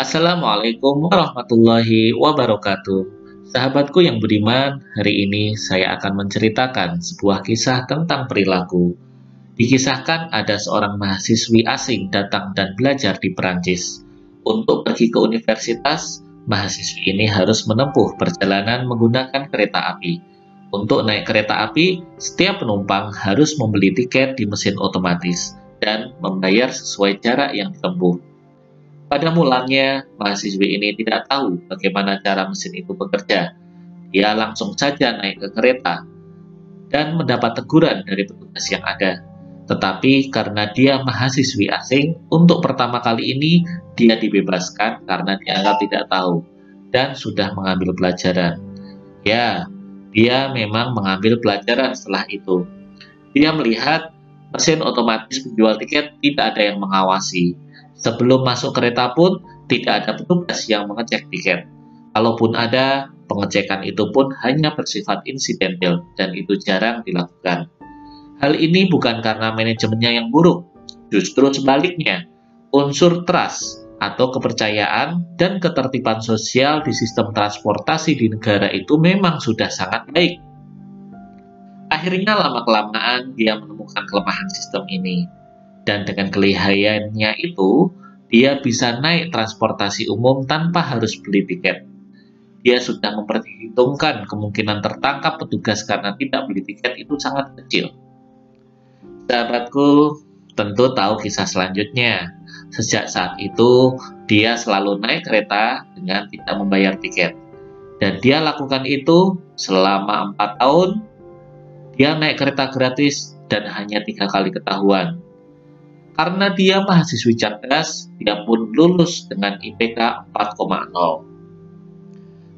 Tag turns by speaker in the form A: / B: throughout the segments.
A: Assalamualaikum warahmatullahi wabarakatuh. Sahabatku yang budiman, hari ini saya akan menceritakan sebuah kisah tentang perilaku. Dikisahkan ada seorang mahasiswi asing datang dan belajar di Perancis. Untuk pergi ke universitas, mahasiswi ini harus menempuh perjalanan menggunakan kereta api. Untuk naik kereta api, setiap penumpang harus membeli tiket di mesin otomatis dan membayar sesuai jarak yang ditempuh. Pada mulanya, mahasiswi ini tidak tahu bagaimana cara mesin itu bekerja. Dia langsung saja naik ke kereta dan mendapat teguran dari petugas yang ada. Tetapi karena dia mahasiswi asing, untuk pertama kali ini dia dibebaskan karena dianggap tidak tahu dan sudah mengambil pelajaran. Ya, dia memang mengambil pelajaran setelah itu. Dia melihat mesin otomatis penjual tiket tidak ada yang mengawasi Sebelum masuk kereta pun tidak ada petugas yang mengecek tiket. Kalaupun ada, pengecekan itu pun hanya bersifat insidental dan itu jarang dilakukan. Hal ini bukan karena manajemennya yang buruk, justru sebaliknya. Unsur trust atau kepercayaan dan ketertiban sosial di sistem transportasi di negara itu memang sudah sangat baik. Akhirnya lama-kelamaan dia menemukan kelemahan sistem ini dan dengan kelihayannya itu, dia bisa naik transportasi umum tanpa harus beli tiket. Dia sudah memperhitungkan kemungkinan tertangkap petugas karena tidak beli tiket itu sangat kecil. Sahabatku tentu tahu kisah selanjutnya. Sejak saat itu, dia selalu naik kereta dengan tidak membayar tiket. Dan dia lakukan itu selama empat tahun. Dia naik kereta gratis dan hanya tiga kali ketahuan. Karena dia mahasiswi cerdas, dia pun lulus dengan IPK 4,0.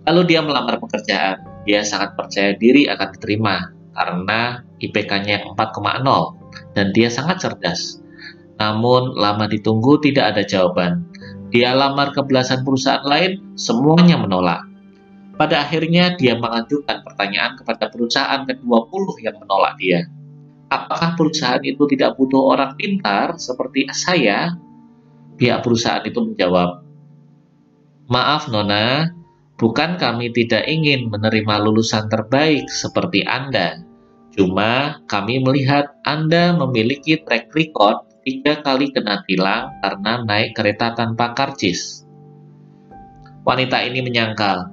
A: Lalu dia melamar pekerjaan. Dia sangat percaya diri akan diterima karena IPK-nya 4,0 dan dia sangat cerdas. Namun lama ditunggu tidak ada jawaban. Dia lamar ke belasan perusahaan lain, semuanya menolak. Pada akhirnya dia mengajukan pertanyaan kepada perusahaan ke-20 yang menolak dia apakah perusahaan itu tidak butuh orang pintar seperti saya? Pihak perusahaan itu menjawab, Maaf Nona, bukan kami tidak ingin menerima lulusan terbaik seperti Anda. Cuma kami melihat Anda memiliki track record tiga kali kena tilang karena naik kereta tanpa karcis. Wanita ini menyangkal,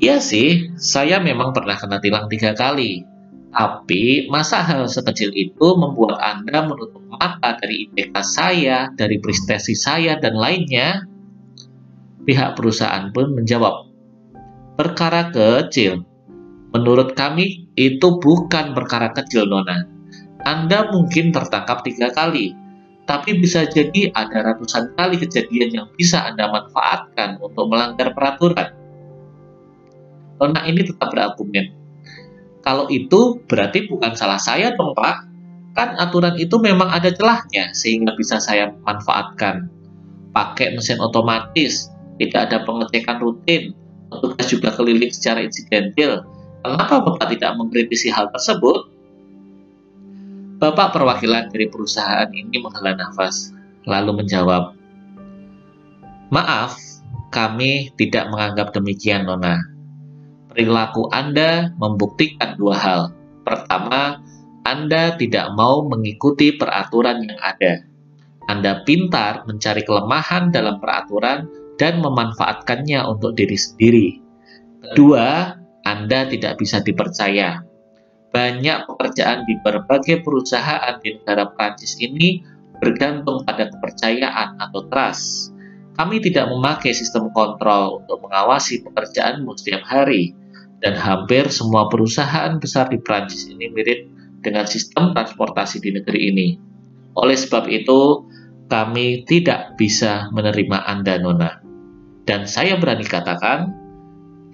A: Iya sih, saya memang pernah kena tilang tiga kali, tapi masa hal sekecil itu membuat Anda menutup mata dari IPK saya, dari prestasi saya, dan lainnya? Pihak perusahaan pun menjawab, perkara kecil. Menurut kami, itu bukan perkara kecil, Nona. Anda mungkin tertangkap tiga kali, tapi bisa jadi ada ratusan kali kejadian yang bisa Anda manfaatkan untuk melanggar peraturan. Nona ini tetap berargumen, kalau itu berarti bukan salah saya dong Pak. Kan aturan itu memang ada celahnya sehingga bisa saya manfaatkan. Pakai mesin otomatis, tidak ada pengecekan rutin, petugas juga keliling secara insidental. Kenapa Bapak tidak mengkritisi hal tersebut? Bapak perwakilan dari perusahaan ini menghela nafas, lalu menjawab, Maaf, kami tidak menganggap demikian, Nona perilaku Anda membuktikan dua hal. Pertama, Anda tidak mau mengikuti peraturan yang ada. Anda pintar mencari kelemahan dalam peraturan dan memanfaatkannya untuk diri sendiri. Kedua, Anda tidak bisa dipercaya. Banyak pekerjaan di berbagai perusahaan di negara Prancis ini bergantung pada kepercayaan atau trust. Kami tidak memakai sistem kontrol untuk mengawasi pekerjaanmu setiap hari dan hampir semua perusahaan besar di Prancis ini mirip dengan sistem transportasi di negeri ini. Oleh sebab itu, kami tidak bisa menerima Anda, Nona. Dan saya berani katakan,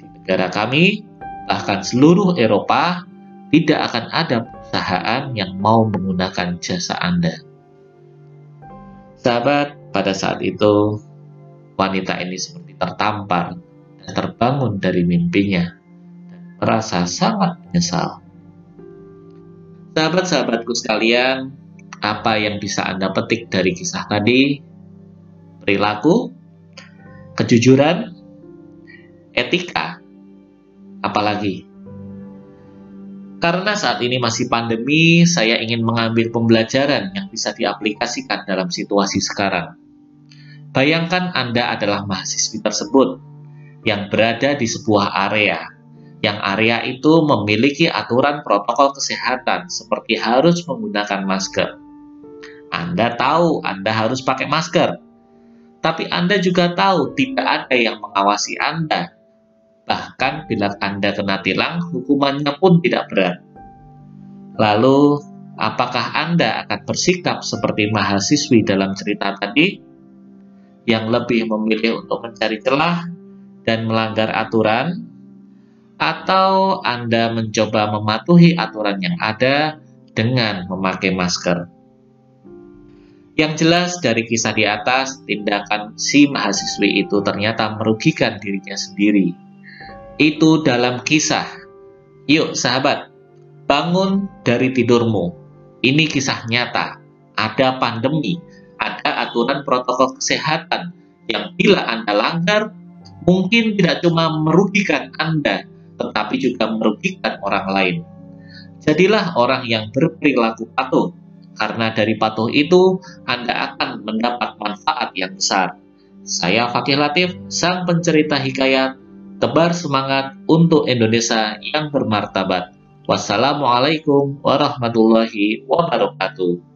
A: di negara kami, bahkan seluruh Eropa, tidak akan ada perusahaan yang mau menggunakan jasa Anda. Sahabat, pada saat itu, wanita ini seperti tertampar dan terbangun dari mimpinya merasa sangat menyesal. Sahabat-sahabatku sekalian, apa yang bisa Anda petik dari kisah tadi? Perilaku? kejujuran, etika, apalagi. Karena saat ini masih pandemi, saya ingin mengambil pembelajaran yang bisa diaplikasikan dalam situasi sekarang. Bayangkan Anda adalah mahasiswi tersebut yang berada di sebuah area, yang area itu memiliki aturan protokol kesehatan seperti harus menggunakan masker. Anda tahu Anda harus pakai masker, tapi Anda juga tahu tidak ada yang mengawasi Anda. Bahkan bila Anda kena tilang, hukumannya pun tidak berat. Lalu, apakah Anda akan bersikap seperti mahasiswi dalam cerita tadi? Yang lebih memilih untuk mencari celah dan melanggar aturan? Atau Anda mencoba mematuhi aturan yang ada dengan memakai masker? Yang jelas dari kisah di atas, tindakan si mahasiswi itu ternyata merugikan dirinya sendiri. Itu dalam kisah. Yuk sahabat, bangun dari tidurmu. Ini kisah nyata. Ada pandemi, ada aturan protokol kesehatan yang bila Anda langgar, mungkin tidak cuma merugikan Anda, tetapi juga merugikan orang lain. Jadilah orang yang berperilaku patuh, karena dari patuh itu Anda akan mendapat manfaat yang besar. Saya Fakih Latif, sang pencerita hikayat, tebar semangat untuk Indonesia yang bermartabat. Wassalamualaikum warahmatullahi wabarakatuh.